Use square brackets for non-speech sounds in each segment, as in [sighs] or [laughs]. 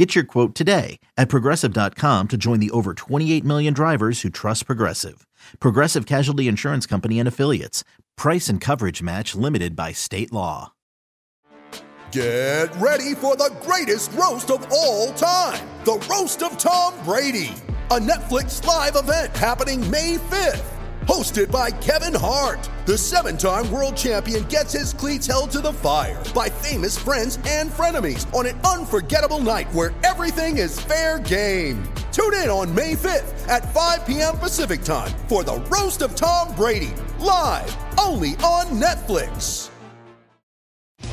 Get your quote today at progressive.com to join the over 28 million drivers who trust Progressive. Progressive Casualty Insurance Company and Affiliates. Price and coverage match limited by state law. Get ready for the greatest roast of all time the Roast of Tom Brady, a Netflix live event happening May 5th. Hosted by Kevin Hart, the seven time world champion gets his cleats held to the fire by famous friends and frenemies on an unforgettable night where everything is fair game. Tune in on May 5th at 5 p.m. Pacific time for the Roast of Tom Brady, live only on Netflix.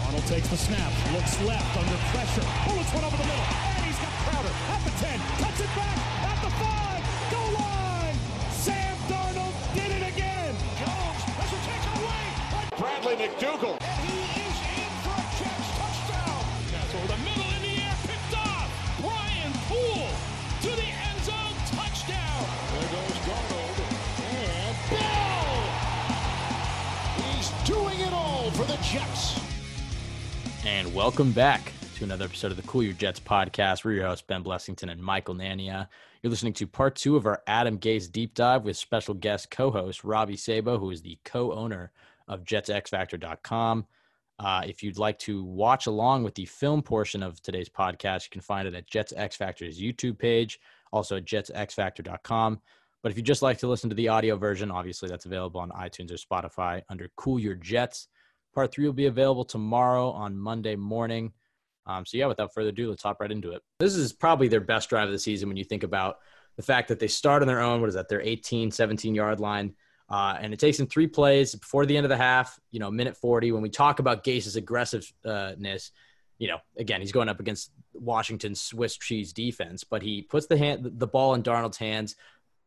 Arnold takes the snap, looks left under pressure, bullets one over the middle, and he's got Crowder at the 10, cuts it back by Bradley McDougald. And he is in for a catch, touchdown! That's over the middle in the air, picked off! Brian Poole to the end zone, touchdown! There goes Darnold, and Bell! He's doing it all for the Jets. And welcome back to another episode of the Cool Your Jets podcast. We're your hosts, Ben Blessington and Michael Nania. You're listening to part two of our Adam Gase deep dive with special guest co host Robbie Sabo, who is the co owner of JetsXFactor.com. Uh, if you'd like to watch along with the film portion of today's podcast, you can find it at Jets X Factor's YouTube page, also at JetsXFactor.com. But if you just like to listen to the audio version, obviously that's available on iTunes or Spotify under Cool Your Jets. Part three will be available tomorrow on Monday morning. Um, so, yeah, without further ado, let's hop right into it. This is probably their best drive of the season when you think about the fact that they start on their own. What is that? Their 18, 17 yard line. Uh, and it takes him three plays before the end of the half, you know, minute 40. When we talk about Gase's aggressiveness, you know, again, he's going up against Washington's Swiss cheese defense, but he puts the hand, the ball in Darnold's hands,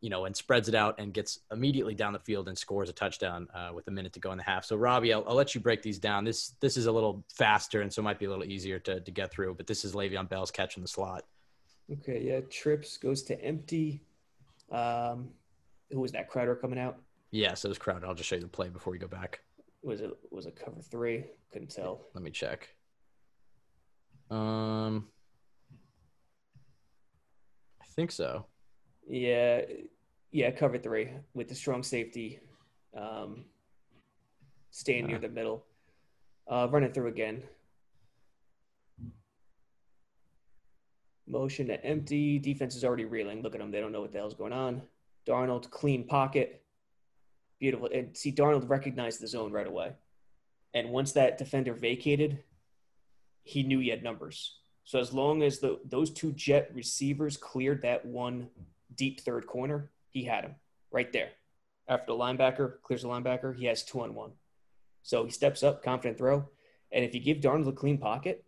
you know, and spreads it out and gets immediately down the field and scores a touchdown uh, with a minute to go in the half. So, Robbie, I'll, I'll, let you break these down. This this is a little faster and so might be a little easier to, to get through, but this is Le'Veon Bell's catch in the slot. Okay, yeah, trips goes to empty. Um, who was that? Crowder coming out. Yeah, so it was Crowder. I'll just show you the play before we go back. Was it was it cover three? Couldn't tell. Let me check. Um, I think so. Yeah, yeah, cover three with the strong safety, um, staying near the middle. Uh, running through again. Motion to empty. Defense is already reeling. Look at them. They don't know what the hell's going on. Darnold, clean pocket. Beautiful. And see, Darnold recognized the zone right away. And once that defender vacated, he knew he had numbers. So as long as the those two jet receivers cleared that one deep third corner, he had him right there. After the linebacker clears the linebacker, he has two on one. So he steps up, confident throw. And if you give Darnold a clean pocket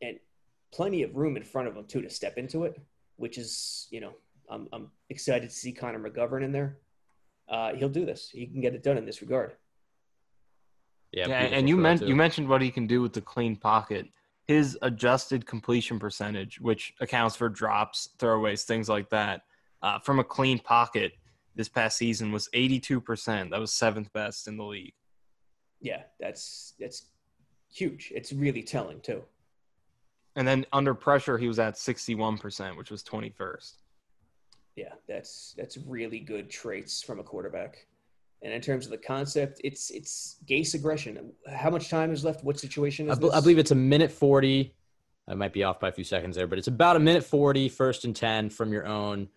and plenty of room in front of him too to step into it, which is, you know, I'm, I'm excited to see Connor McGovern in there. Uh, he'll do this. He can get it done in this regard. Yeah, yeah and you meant you mentioned what he can do with the clean pocket his adjusted completion percentage, which accounts for drops, throwaways, things like that, uh, from a clean pocket this past season was 82%. That was seventh best in the league. Yeah, that's that's huge. It's really telling too. And then under pressure, he was at 61%, which was 21st. Yeah, that's that's really good traits from a quarterback. And in terms of the concept, it's it's Gase aggression. How much time is left? What situation is I, I believe it's a minute 40. I might be off by a few seconds there, but it's about a minute 40, first and 10 from your own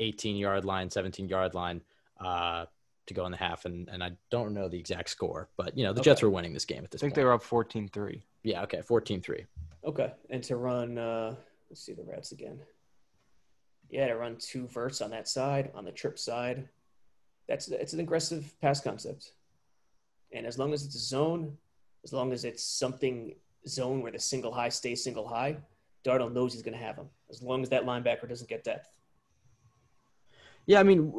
18 yard line, 17 yard line uh, to go in the half. And, and I don't know the exact score, but, you know, the okay. Jets were winning this game at this I think point. they were up 14 3. Yeah, okay, 14 3. Okay. And to run, uh, let's see the Rats again. Yeah, to run two verts on that side, on the trip side that's it's an aggressive pass concept. And as long as it's a zone, as long as it's something zone where the single high stays single high, Darnold knows he's going to have him. As long as that linebacker doesn't get depth. Yeah, I mean,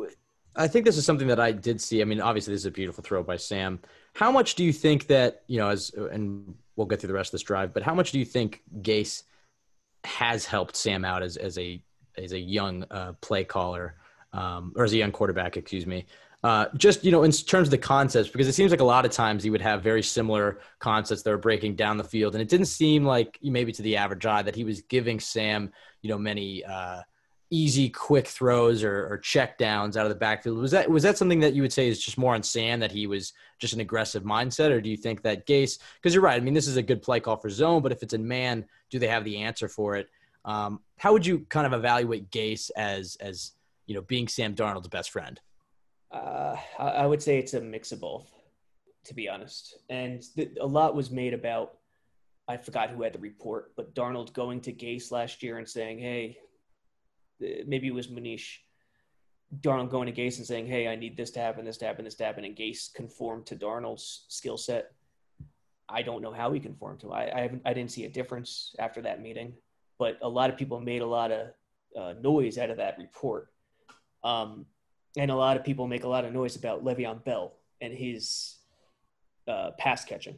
I think this is something that I did see. I mean, obviously, this is a beautiful throw by Sam. How much do you think that you know, as and we'll get through the rest of this drive, but how much do you think Gase has helped Sam out as as a as a young uh, play caller um, or as a young quarterback? Excuse me. Uh, just you know, in terms of the concepts, because it seems like a lot of times he would have very similar concepts that were breaking down the field, and it didn't seem like maybe to the average eye that he was giving Sam, you know, many uh, easy, quick throws or, or check downs out of the backfield. Was that was that something that you would say is just more on Sam that he was just an aggressive mindset, or do you think that Gase? Because you're right. I mean, this is a good play call for zone, but if it's in man, do they have the answer for it? Um, how would you kind of evaluate Gase as as you know being Sam Darnold's best friend? Uh, I would say it's a mix of both, to be honest. And th- a lot was made about, I forgot who had the report, but Darnold going to Gase last year and saying, hey, maybe it was Manish, Darnold going to Gase and saying, hey, I need this to happen, this to happen, this to happen. And Gase conformed to Darnold's skill set. I don't know how he conformed to. I I, I didn't see a difference after that meeting, but a lot of people made a lot of uh, noise out of that report. Um, and a lot of people make a lot of noise about Le'Veon Bell and his uh, pass catching.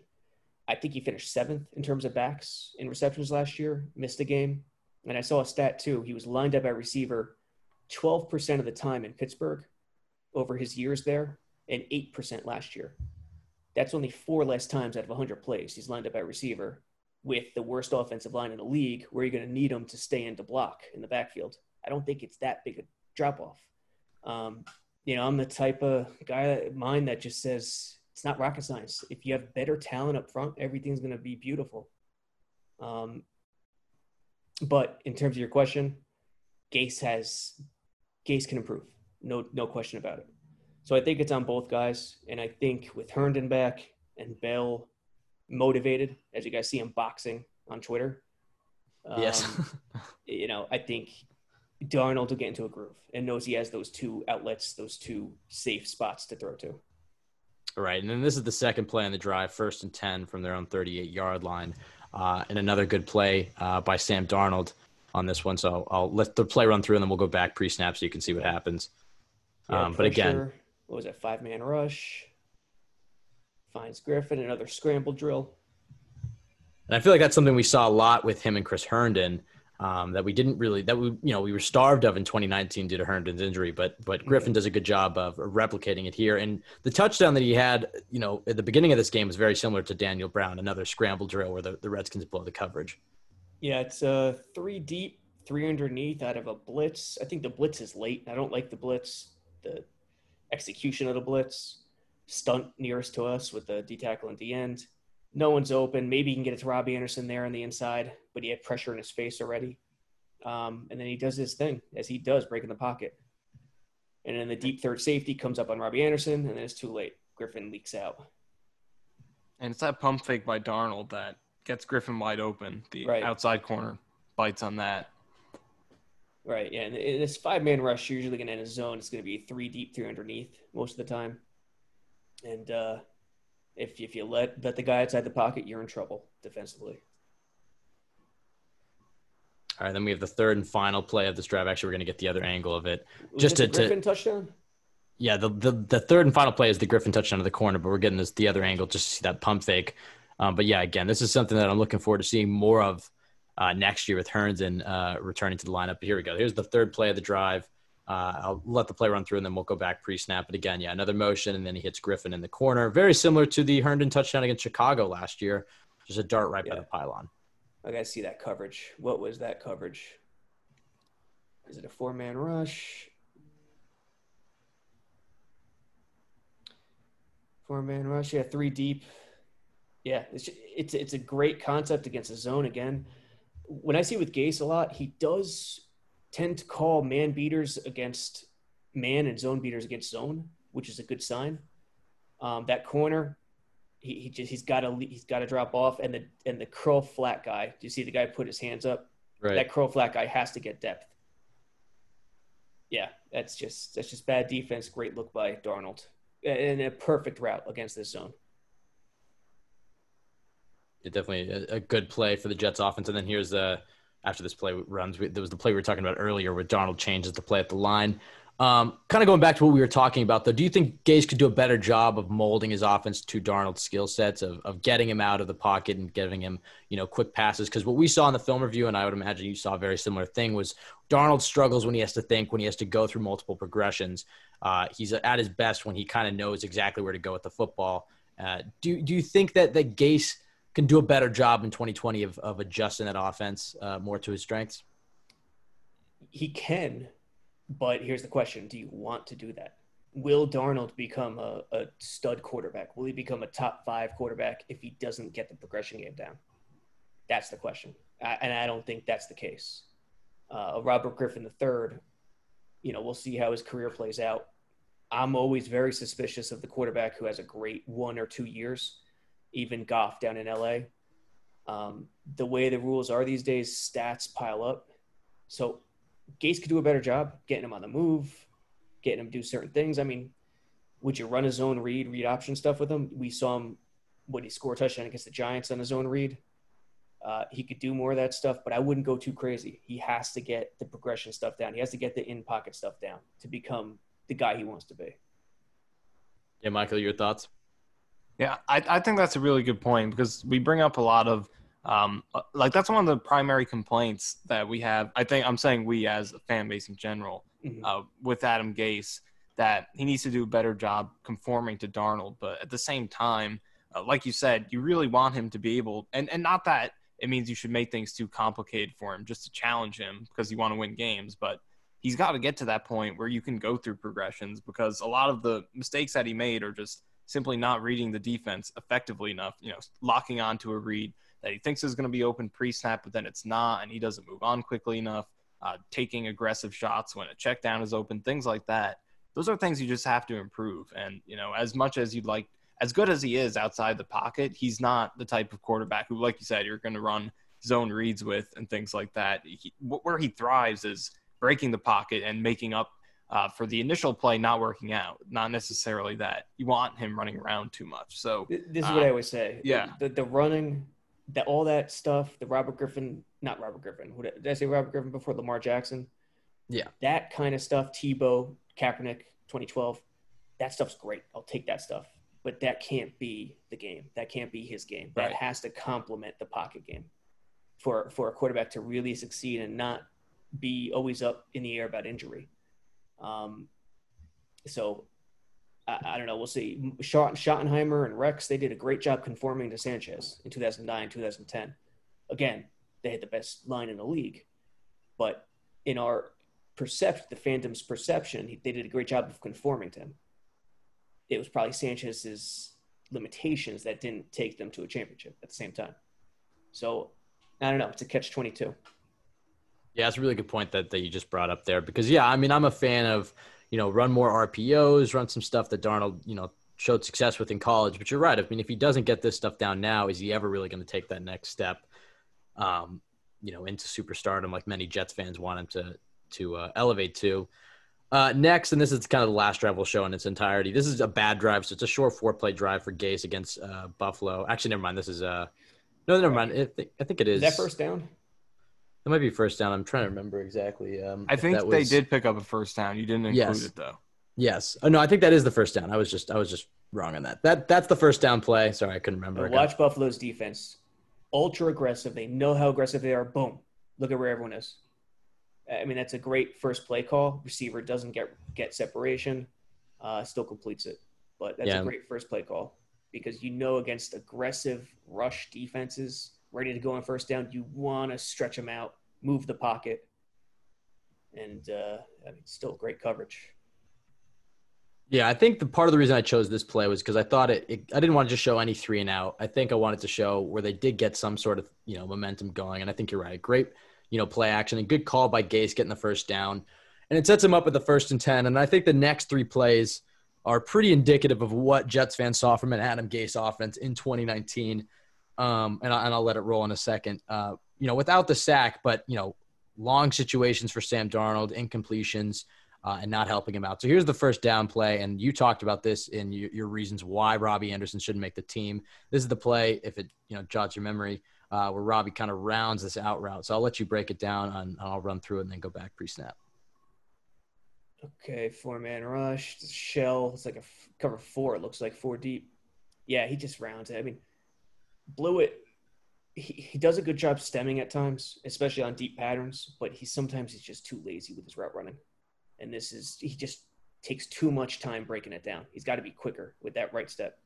I think he finished seventh in terms of backs in receptions last year, missed a game. And I saw a stat too. He was lined up at receiver 12% of the time in Pittsburgh over his years there and 8% last year. That's only four less times out of 100 plays he's lined up at receiver with the worst offensive line in the league where you're going to need them to stay in to block in the backfield. I don't think it's that big a drop off. Um, you know, I'm the type of guy, mine that just says it's not rocket science. If you have better talent up front, everything's going to be beautiful. Um, but in terms of your question, Gase has Gase can improve. No, no question about it. So I think it's on both guys, and I think with Herndon back and Bell motivated, as you guys see him boxing on Twitter. Um, yes. [laughs] you know, I think Darnold will get into a groove and knows he has those two outlets, those two safe spots to throw to. Right. And then this is the second play on the drive, first and 10 from their own 38 yard line. Uh, and another good play uh, by Sam Darnold on this one. So I'll let the play run through and then we'll go back pre snap so you can see what happens. Yeah, um, but again, what was it? Five man rush. Finds Griffin, another scramble drill. And I feel like that's something we saw a lot with him and Chris Herndon um, that we didn't really that we you know we were starved of in 2019 due to Herndon's injury, but but Griffin does a good job of replicating it here. And the touchdown that he had, you know, at the beginning of this game was very similar to Daniel Brown, another scramble drill where the, the Redskins blow the coverage. Yeah, it's uh three deep, three underneath out of a blitz. I think the blitz is late. I don't like the blitz. The execution of the blitz, stunt nearest to us with the D tackle at the end no one's open. Maybe he can get it to Robbie Anderson there on the inside, but he had pressure in his face already. Um, and then he does his thing as he does, breaking the pocket. And then the deep third safety comes up on Robbie Anderson, and then it's too late. Griffin leaks out. And it's that pump fake by Darnold that gets Griffin wide open. The right. outside corner bites on that. Right. Yeah. And this five man rush, you're usually going to end a zone. It's going to be three deep, three underneath most of the time. And uh, if if you let let the guy outside the pocket, you're in trouble defensively. All right, then we have the third and final play of this drive. Actually, we're going to get the other angle of it. Was just to, Griffin to, touchdown. Yeah, the, the the third and final play is the Griffin touchdown to the corner, but we're getting this the other angle just to see that pump fake. Um, but yeah, again, this is something that I'm looking forward to seeing more of uh, next year with Herndon uh, returning to the lineup. But here we go. Here's the third play of the drive. Uh, I'll let the play run through and then we'll go back pre snap. But again, yeah, another motion and then he hits Griffin in the corner. Very similar to the Herndon touchdown against Chicago last year. Just a dart right yeah. by the pylon. I got to see that coverage. What was that coverage? Is it a four man rush? Four man rush. Yeah, three deep. Yeah, it's, it's, it's a great concept against the zone again. When I see with Gase a lot, he does tend to call man beaters against man and zone beaters against zone, which is a good sign. Um, that corner, he, he just he's got to he's got to drop off, and the and the curl flat guy. Do you see the guy put his hands up? Right. That curl flat guy has to get depth. Yeah, that's just that's just bad defense. Great look by Darnold, and a perfect route against this zone. Yeah, definitely a, a good play for the Jets offense. And then here's the after this play runs. There was the play we were talking about earlier where Darnold changes the play at the line. Um, kind of going back to what we were talking about, though, do you think Gase could do a better job of molding his offense to Darnold's skill sets of, of getting him out of the pocket and giving him, you know, quick passes? Because what we saw in the film review, and I would imagine you saw a very similar thing, was Darnold struggles when he has to think, when he has to go through multiple progressions. Uh, he's at his best when he kind of knows exactly where to go with the football. Uh, do do you think that that Gase can do a better job in 2020 of, of adjusting that offense uh, more to his strengths? He can but here's the question Do you want to do that? Will Darnold become a, a stud quarterback? Will he become a top five quarterback if he doesn't get the progression game down? That's the question. I, and I don't think that's the case. Uh, Robert Griffin III, you know, we'll see how his career plays out. I'm always very suspicious of the quarterback who has a great one or two years, even Goff down in LA. Um, the way the rules are these days, stats pile up. So Gase could do a better job getting him on the move, getting him to do certain things. I mean, would you run his own read, read option stuff with him? We saw him when he scored a touchdown against the Giants on his own read. Uh, he could do more of that stuff, but I wouldn't go too crazy. He has to get the progression stuff down. He has to get the in pocket stuff down to become the guy he wants to be. Yeah, Michael, your thoughts? Yeah, I, I think that's a really good point because we bring up a lot of um, uh, like that's one of the primary complaints that we have. I think I'm saying we as a fan base in general mm-hmm. uh, with Adam Gase that he needs to do a better job conforming to Darnold. But at the same time, uh, like you said, you really want him to be able, and and not that it means you should make things too complicated for him just to challenge him because you want to win games, but he's got to get to that point where you can go through progressions because a lot of the mistakes that he made are just simply not reading the defense effectively enough. You know, locking onto a read that he thinks is going to be open pre-snap, but then it's not, and he doesn't move on quickly enough. Uh, taking aggressive shots when a check down is open, things like that. Those are things you just have to improve. And you know, as much as you'd like, as good as he is outside the pocket, he's not the type of quarterback who, like you said, you're going to run zone reads with and things like that. He, where he thrives is breaking the pocket and making up uh, for the initial play not working out. Not necessarily that you want him running around too much. So this is what I always say. Yeah, the, the running that all that stuff, the Robert Griffin, not Robert Griffin, did I say Robert Griffin before Lamar Jackson? Yeah. That kind of stuff, Tebow, Kaepernick, 2012, that stuff's great. I'll take that stuff. But that can't be the game. That can't be his game. That right. has to complement the pocket game for, for a quarterback to really succeed and not be always up in the air about injury. Um, so I, I don't know. We'll see. Schottenheimer and Rex, they did a great job conforming to Sanchez in 2009, 2010. Again, they had the best line in the league. But in our perception, the Phantom's perception, they did a great job of conforming to him. It was probably Sanchez's limitations that didn't take them to a championship at the same time. So I don't know. It's a catch 22. Yeah, that's a really good point that, that you just brought up there because, yeah, I mean, I'm a fan of – you know, run more RPOs, run some stuff that Darnold, you know, showed success with in college. But you're right. I mean, if he doesn't get this stuff down now, is he ever really going to take that next step, um, you know, into superstardom like many Jets fans want him to to uh, elevate to? Uh, next, and this is kind of the last drive we'll show in its entirety. This is a bad drive, so it's a short four-play drive for Gase against uh, Buffalo. Actually, never mind. This is uh, no, never mind. I think it is. Is that first down? It might be first down. I'm trying to remember exactly. Um, I think was... they did pick up a first down. You didn't include yes. it though. Yes. Oh, no, I think that is the first down. I was just I was just wrong on that. That that's the first down play. Sorry, I couldn't remember. Watch Buffalo's defense. Ultra aggressive. They know how aggressive they are. Boom. Look at where everyone is. I mean, that's a great first play call. Receiver doesn't get get separation, uh, still completes it. But that's yeah. a great first play call because you know against aggressive rush defenses, ready to go on first down, you want to stretch them out, move the pocket, and uh, I mean, still great coverage. Yeah, I think the part of the reason I chose this play was because I thought it, it, I didn't want to just show any three and out. I think I wanted to show where they did get some sort of you know momentum going, and I think you're right. Great, you know, play action and good call by Gase getting the first down, and it sets him up at the first and ten. And I think the next three plays are pretty indicative of what Jets fans saw from an Adam Gase offense in 2019 um, and, I, and I'll let it roll in a second. Uh, you know, without the sack, but you know, long situations for Sam Darnold, incompletions, uh, and not helping him out. So here's the first down play, and you talked about this in your, your, reasons why Robbie Anderson shouldn't make the team. This is the play, if it you know jogs your memory, uh, where Robbie kind of rounds this out route. So I'll let you break it down, and I'll run through it and then go back pre-snap. Okay, four man rush. Shell. It's like a f- cover four. It looks like four deep. Yeah, he just rounds it. I mean, Blewett. He, he does a good job stemming at times, especially on deep patterns. But he sometimes he's just too lazy with his route running, and this is he just takes too much time breaking it down. He's got to be quicker with that right step.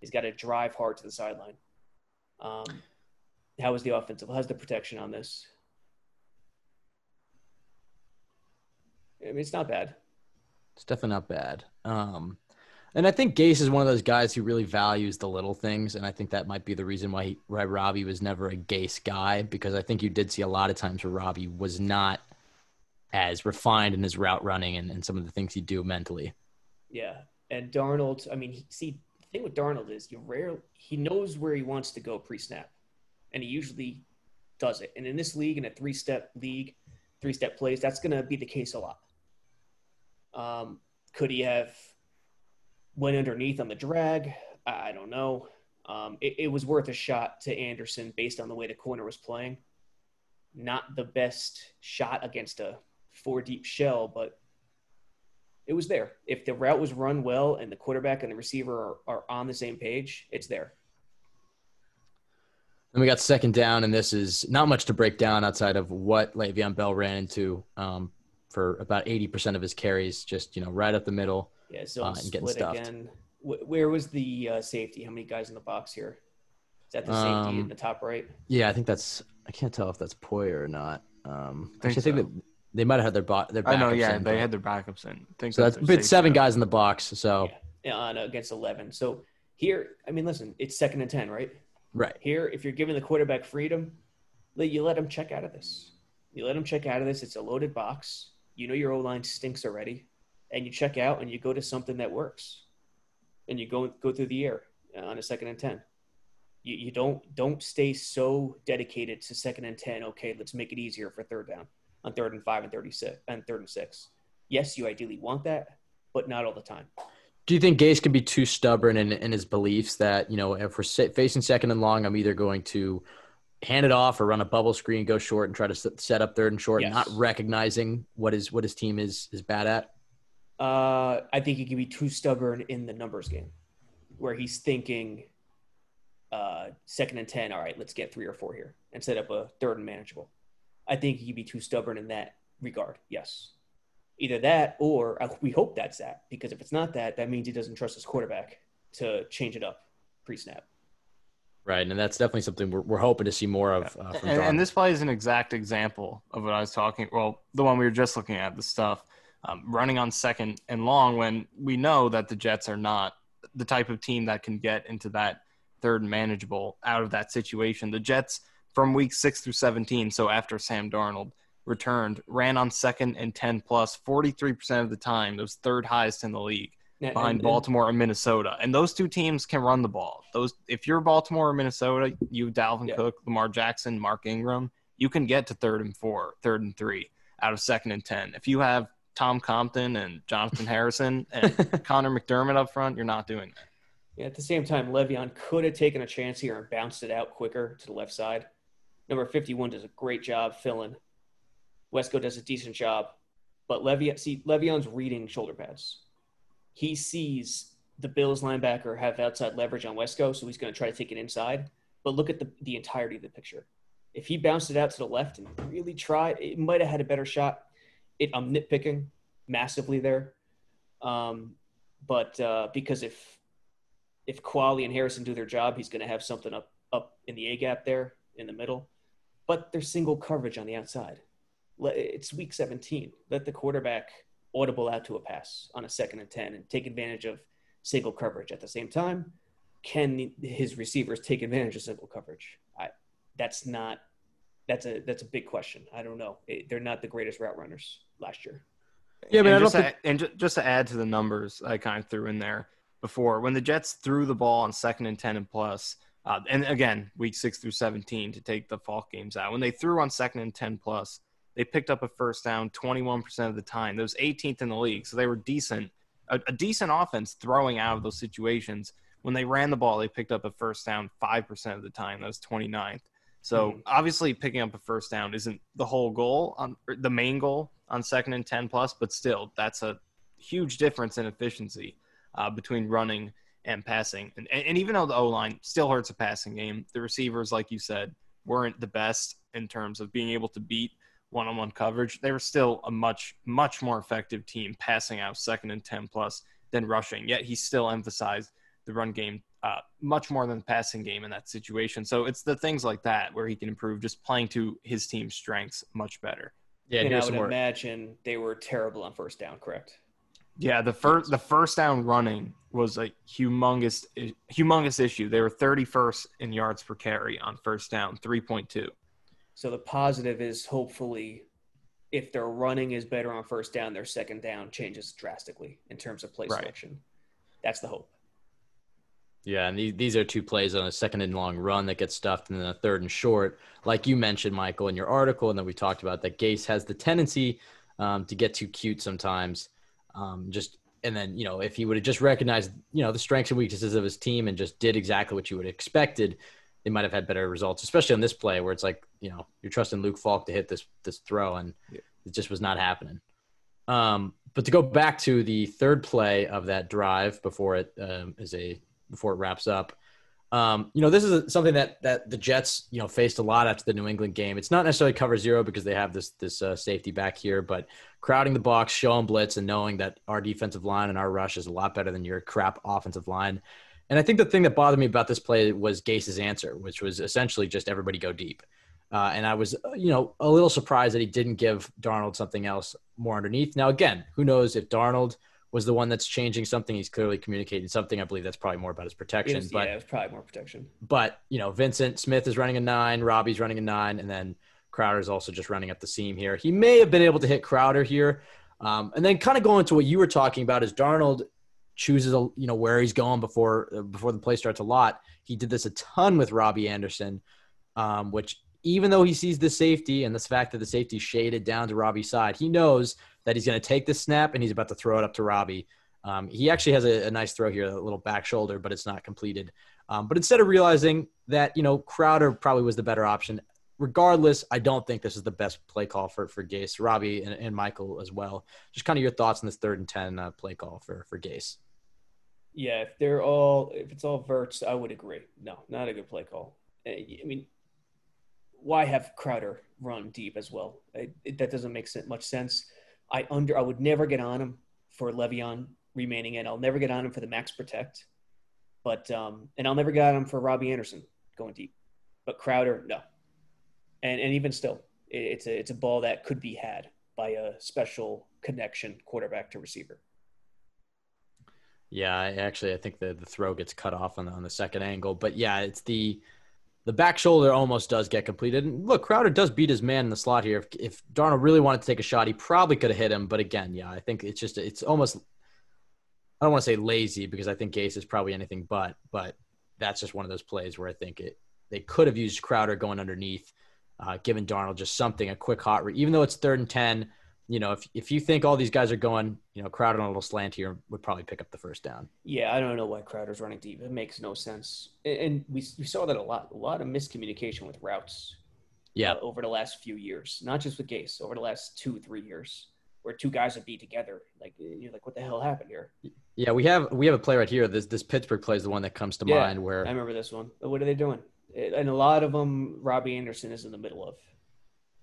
He's got to drive hard to the sideline. Um, how is the offensive? How's the protection on this? I mean, it's not bad. It's definitely not bad. Um, and I think Gase is one of those guys who really values the little things, and I think that might be the reason why he, why Robbie was never a Gase guy because I think you did see a lot of times where Robbie was not as refined in his route running and, and some of the things he'd do mentally. Yeah, and Darnold. I mean, he, see, the thing with Darnold is you rarely he knows where he wants to go pre-snap, and he usually does it. And in this league, in a three-step league, three-step plays, that's going to be the case a lot. Um, could he have went underneath on the drag? I don't know. Um, it, it, was worth a shot to Anderson based on the way the corner was playing. Not the best shot against a four deep shell, but it was there. If the route was run well and the quarterback and the receiver are, are on the same page, it's there. And we got second down, and this is not much to break down outside of what Le'Veon Bell ran into. Um, for about 80% of his carries, just, you know, right up the middle yeah, so uh, and getting stuffed. Again. Where was the uh, safety? How many guys in the box here? Is that the safety um, in the top right? Yeah, I think that's, I can't tell if that's Poyer or not. Um, I think, actually, so. I think that they might have had their, bo- their backups I know, yeah, in, they had their backups in. I think so that's, but seven guys in the box. So, yeah, on, against 11. So here, I mean, listen, it's second and 10, right? Right. Here, if you're giving the quarterback freedom, you let him check out of this. You let him check out of this. It's a loaded box you know your O line stinks already, and you check out and you go to something that works, and you go go through the air on a second and ten. You, you don't don't stay so dedicated to second and ten. Okay, let's make it easier for third down on third and five and thirty six and third and six. Yes, you ideally want that, but not all the time. Do you think Gase can be too stubborn in, in his beliefs that you know if we're facing second and long, I'm either going to hand it off or run a bubble screen, go short, and try to set up third and short, yes. not recognizing what his what his team is is bad at? Uh, I think he can be too stubborn in the numbers game, where he's thinking uh, second and ten. All right, let's get three or four here and set up a third and manageable. I think he can be too stubborn in that regard. Yes, either that or uh, we hope that's that because if it's not that, that means he doesn't trust his quarterback to change it up pre-snap. Right, and that's definitely something we're, we're hoping to see more of. Uh, and, and, this play is an exact example of what I was talking. Well, the one we were just looking at, the stuff um, running on second and long when we know that the Jets are not the type of team that can get into that third manageable out of that situation. The Jets from week six through 17, so after Sam Darnold returned, ran on second and 10 plus 43% of the time, those third highest in the league behind and, Baltimore and Minnesota. And those two teams can run the ball. Those if you're Baltimore or Minnesota, you Dalvin yeah. Cook, Lamar Jackson, Mark Ingram, you can get to third and four, third and three out of second and ten. If you have Tom Compton and Jonathan Harrison and [laughs] Connor McDermott up front, you're not doing that. Yeah, at the same time, Le'Veon could have taken a chance here and bounced it out quicker to the left side. Number 51 does a great job filling. Wesco does a decent job. But Le'Veon, see, Le'Veon's reading shoulder pads he sees the Bills linebacker have outside leverage on Wesco, so he's going to try to take it inside. But look at the, the entirety of the picture. If he bounced it out to the left and really tried, it might have had a better shot. It, I'm nitpicking massively there. Um, but uh, because if if Quali and Harrison do their job, he's going to have something up up in the A gap there in the middle. But there's single coverage on the outside. It's week 17. Let the quarterback – audible out to a pass on a second and 10 and take advantage of single coverage at the same time. Can his receivers take advantage of single coverage? I, that's not that's a that's a big question. I don't know. It, they're not the greatest route runners last year. Yeah, but and, just, think... to, and just to add to the numbers I kind of threw in there before, when the Jets threw the ball on second and ten and plus, uh, and again week six through seventeen to take the Falk games out, when they threw on second and ten plus, they picked up a first down 21% of the time. That was 18th in the league. So they were decent, a, a, decent offense throwing out of those situations. When they ran the ball, they picked up a first down 5% of the time. That was 29th. So Mhm. obviously, picking up a first down isn't the whole goal on the main goal on second and ten plus, but still, that's a huge difference in efficiency uh, between running and passing. And, and even though the O line still hurts a passing game, the receivers, like you said, weren't the best in terms of being able to beat one-on-one coverage. They were still a much much more effective team passing out second and ten plus than rushing. Yet he still emphasized the run game uh, much more than the passing game in that situation. So it's the things like that where he can improve, just playing to his team's strengths much better. Yeah, and I would some more. imagine they were terrible on first down, correct? Yeah, the first the first down running was a humongous humongous issue. They were 31st in yards per carry on first down, 3.2. So the positive is hopefully if their running is better on first down, their second down changes drastically in terms of play Right. selection. That's the hope. Yeah, and these, these are two plays on a second and long run that gets stuffed, and then a third and short. Like you mentioned, Michael, in your article, and then we talked about that Gase has the tendency um, to get too cute sometimes. Um, just and then you know if he would have just recognized you know the strengths and weaknesses of his team and just did exactly what you would have expected, they might have had better results. Especially on this play where it's like you know you're trusting Luke Falk to hit this this throw, and Yeah. it just was not happening. Um, but to go back to the third play of that drive before it um, is a before it wraps up. Um, you know, this is something that that the Jets, you know, faced a lot after the New England game. It's not necessarily cover zero because they have this this uh, safety back here, but crowding the box, showing blitz, and knowing that our defensive line and our rush is a lot better than your crap offensive line. And I think the thing that bothered me about this play was Gase's answer, which was essentially just everybody go deep. Uh, and I was, uh, you know, a little surprised that he didn't give Darnold something else more underneath. Now, again, who knows if Darnold was the one that's changing something? He's clearly communicating something. I believe that's probably more about his It protection. was, but yeah, it was probably more protection. but you know, Vyncint Smith is running a nine, Robbie's running a nine, and then Crowder is also just running up the seam here. He may have been able to hit Crowder here, um, and then kind of going to what you were talking about is Darnold chooses a, you know where he's going before uh, before the play starts a lot. He did this a ton with Robbie Anderson, um, which even though he sees the safety and the fact that the safety shaded down to Robbie's side, he knows that he's going to take the snap and he's about to throw it up to Robbie. Um, he actually has a, a nice throw here, a little back shoulder, but it's not completed. Um, but instead of realizing that, you know, Crowder probably was the better option, regardless, I don't think this is the best play call for, for Gase, Robbie and, and Michael as well. Just kind of your thoughts on this third and 10 uh, play call for, for Gase. Yeah, if they're all if it's all verts, I would agree. No, not a good play call. Uh, I mean, why have Crowder run deep as well? It, it- that doesn't make much sense. I under I would never get on him for Le'Veon remaining in. I'll never get on him for the max protect, but um, and I'll never get on him for Robbie Anderson going deep. But Crowder, no. And and even still, it, it's a it's a ball that could be had by a special connection quarterback to receiver. Yeah, I actually, I think the, the throw gets cut off on the, on the second angle, but yeah, it's the the back shoulder almost does get completed. And look, Crowder does beat his man in the slot here. If, if Darnold really wanted to take a shot, he probably could have hit him. But again, yeah, I think it's just it's almost I don't want to say lazy because I think Gase is probably anything but, but that's just one of those plays where I think it they could have used Crowder going underneath, uh, given Darnold just something a quick hot read, even though it's third and ten. You know, if if you think all these guys are going, you know, Crowder on a little slant here would probably pick up the first down. Yeah, I don't know why Crowder's running deep. It makes no sense. And- we, we saw that a lot. A lot of miscommunication with routes Yeah, uh, over the last few years, not just with Gase, over the last two, three years, where two guys would be together. Like, you're like, what the hell happened here? Yeah, we have we have a play right here. This this Pittsburgh play is the one that comes to Yeah, mind Where I remember this one. What are they doing? And a lot of them, Robbie Anderson is in the middle of.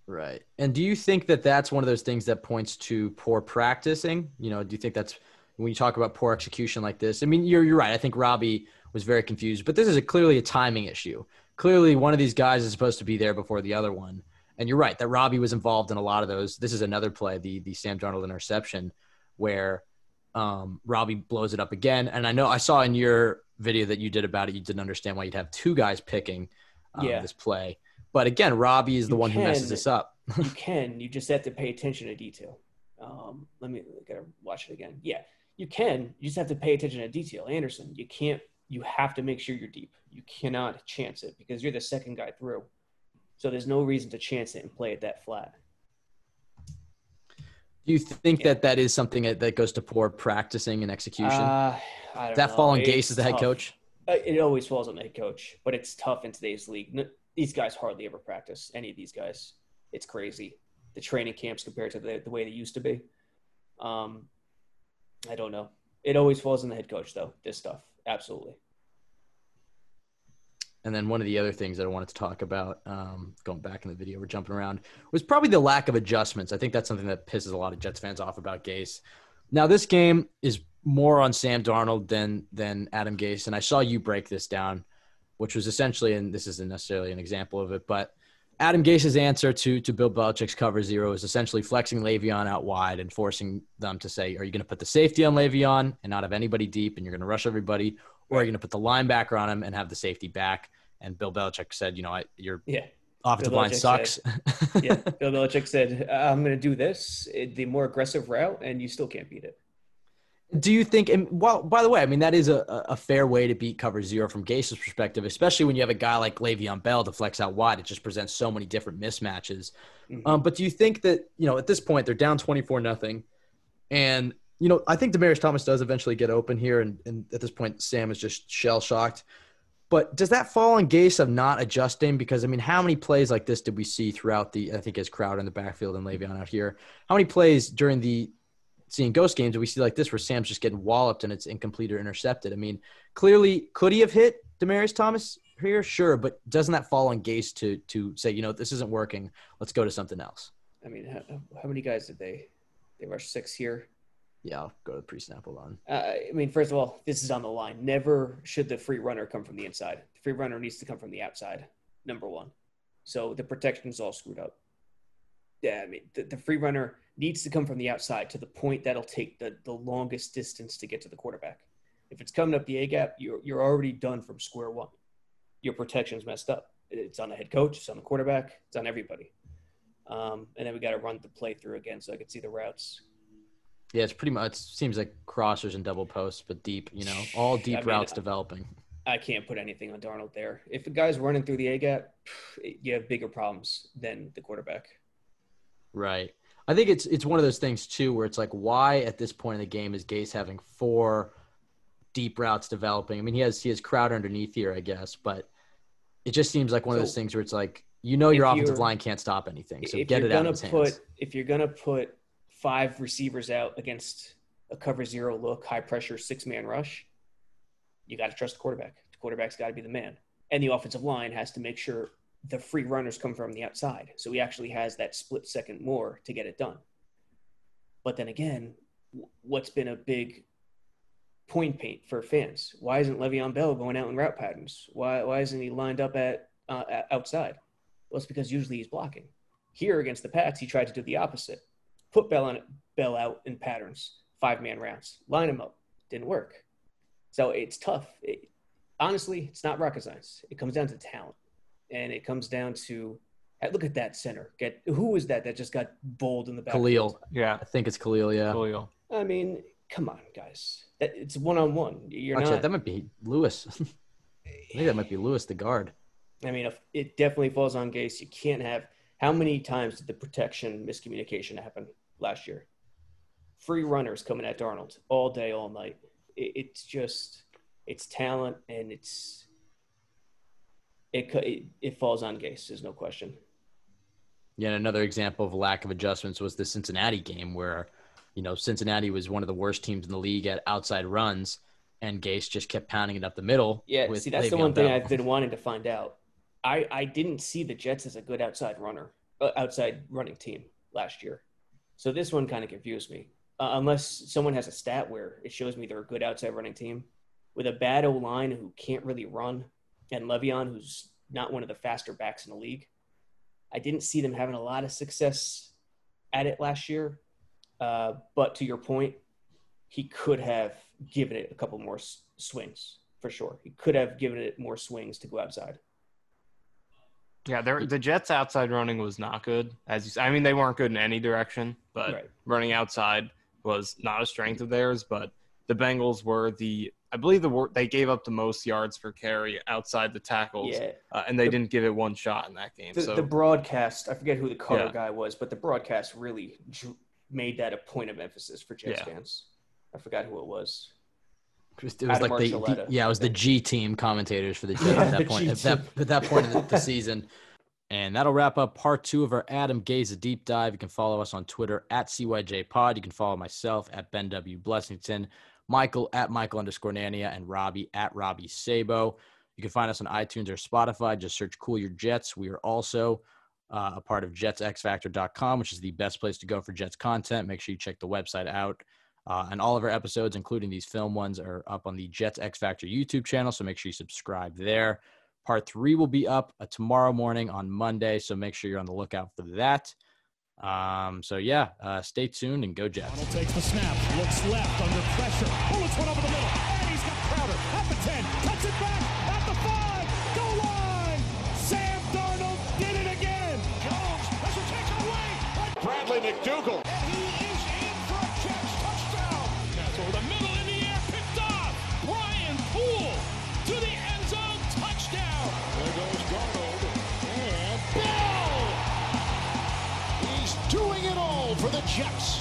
Right. And do you think that that's one of those things that points to poor practicing? You know, do you think that's when you talk about poor execution like this? I mean, you're you're right. I think Robbie was very confused, but this is a, clearly a timing issue. Clearly, one of these guys is supposed to be there before the other one. And you're right that Robbie was involved in a lot of those. This is another play, the the Sam Darnold interception, where um, Robbie blows it up again. And I know I saw in your video that you did about it, you didn't understand why you'd have two guys picking um, Yeah. this play. But again, Robbie is the You one who messes can- this up. [laughs] you can. You just have to pay attention to detail. Um, let me I gotta watch it again. Yeah, you can. You just have to pay attention to detail. Anderson, you can't. You have to make sure you're deep. You cannot chance it because you're the second guy through. So there's no reason to chance it and play it that flat. Do you think Yeah. that that is something that, that goes to poor practicing and execution? Uh, I don't Does that know. fall on Gase as the head coach? Uh, It always falls on the head coach, but it's tough in today's league. These guys hardly ever practice. Any of these guys, it's crazy. The training camps compared to the, the way they used to be. Um, I don't know. It always falls on the head coach, though. This stuff, absolutely. And then one of the other things that I wanted to talk about, um, going back in the video, we're jumping around, was probably the lack of adjustments. I think that's something that pisses a lot of Jets fans off about Gase. Now, this game is more on Sam Darnold than than Adam Gase, and I saw you break this down, which was essentially, and this isn't necessarily an example of it, but Adam Gase's answer to to Bill Belichick's cover zero is essentially flexing Le'Veon out wide and forcing them to say, "Are you going to put the safety on Le'Veon and not have anybody deep, and you're going to rush everybody, or are you going to put the linebacker on him and have the safety back?" And Bill Belichick said, "You know, I, your Yeah. offensive Bill line Belichick sucks." yeah. [laughs] Bill Belichick said, I'm going to do this, the more aggressive route, and you still can't beat it. Do you think? And well, by the way, I mean that is a, a fair way to beat cover zero from Gase's perspective, especially when you have a guy like Le'Veon Bell to flex out wide. It just presents so many different mismatches. Mhm. Um, but do you think that you know at this point they're down twenty four nothing, and you know I think Demaryius Thomas does eventually get open here, and, and at this point Sam is just shell shocked. But does that fall on Gase of not adjusting? Because I mean, how many plays like this did we see throughout the? I think as crowd in the backfield and Le'Veon out here. How many plays during the seeing ghost games we see like this where Sam's just getting walloped and it's incomplete or intercepted? I mean, clearly, could he have hit Demaryius Thomas here? Sure, but doesn't that fall on Gase to to say, you know, this isn't working. Let's go to something else. I mean, how, how many guys did they? They rushed six here. Yeah, I'll go to the pre-snap hold on. Uh, I mean, first of all, this is on the line. Never should the free runner come from the inside. The free runner needs to come from the outside, number one. So the protection is all screwed up. Yeah, I mean, the, the free runner needs to come from the outside to the point that'll take the, the longest distance to get to the quarterback. If it's coming up the A gap, you're, you're already done from square one. Your protection's messed up. It's on the head coach, it's on the quarterback, it's on everybody. Um, and then we got to run the play through again so I could see the routes. Yeah, it's pretty much. It seems like crossers and double posts, but deep. You know, [sighs] all deep I mean, routes developing. I can't put anything on Darnold there. If a guy's running through the A gap, [sighs] you have bigger problems than the quarterback. Right. I think it's it's one of those things too where it's like why at this point in the game is Gase having four deep routes developing? I mean, he has he has Crowder underneath here, I guess, but it just seems like one of those things where it's like you know your offensive line can't stop anything, so get it out of his put hands. if you're gonna put five receivers out against a cover zero look, high pressure six man rush, you got to trust the quarterback. The quarterback's got to be the man, and the offensive line has to make sure the free runners come from the outside, so he actually has that split second more to get it done. But then again, what's been a big point paint for fans? Why isn't Le'Veon Bell going out in route patterns? Why why isn't he lined up at uh, at- outside? Well, it's because usually he's blocking. Here against the Pats, he tried to do the opposite. Put Bell on Bell out in patterns, five man rounds, line him up. Didn't work. So it's tough. It, honestly, it's not rocket science. It comes down to talent, and it comes down to uh, look at that center. Get who was that that just got bowled in the back? Kalil, Yeah, I think it's Kalil. Yeah, Kalil. I mean, come on, guys. That, it's one on one. You're Actually, not. that might be Lewis. [laughs] I think that might be Lewis, the guard. I mean, if it definitely falls on Gase. You can't have. How many times did the protection miscommunication happen last year? Free runners coming at Darnold all day, all night. It, it's just, it's talent and it's, it, it it falls on Gase. There's no question. Yeah, another example of lack of adjustments was the Cincinnati game where, you know, Cincinnati was one of the worst teams in the league at outside runs, and Gase just kept pounding it up the middle. Yeah, see, that's the one thing Bell. I've been wanting to find out. I I didn't see the Jets as a good outside runner, uh, outside running team last year. So this one kind of confused me. Uh, unless someone has a stat where it shows me they're a good outside running team with a bad O line who can't really run, and Le'Veon who's not one of the faster backs in the league. I didn't see them having a lot of success at it last year. Uh, but to your point, he could have given it a couple more s- swings for sure. He could have given it more swings to go outside. Yeah, the Jets' outside running was not good. As you, I mean, they weren't good in any direction, but Right. running outside was not a strength of theirs. But the Bengals were the, I believe the they gave up the most yards per carry outside the tackles, Yeah, uh, and they The- didn't give it one shot in that game. the, so the broadcast. I forget who the color Yeah. guy was, but the broadcast really dr- made that a point of emphasis for Jets Yeah. fans. I forgot who it was. It was, it was Adam like the, the yeah, it was the G team commentators for the Jets at The that point. At that, at that point in the, the [laughs] season. And that'll wrap up part two of our Adam Gase deep dive. You can follow us on Twitter at CYJ Pod. You can follow myself at Ben W. Blessington, Michael at Michael underscore Nania, and Robbie at Robbie Sabo. You can find us on iTunes or Spotify. Just search Cool Your Jets. We are also uh, a part of jetsxfactor.com, which is the best place to go for Jets content. Make sure you check the website out. Uh, and all of our episodes, including these film ones, are up on the Jets X Factor YouTube channel. So make sure you subscribe there. Part three will be up uh, tomorrow morning on Monday. So make sure you're on the lookout for that. Um, so yeah, uh, stay tuned and go Jets. Takes the snap, looks left under pressure. One over the middle, and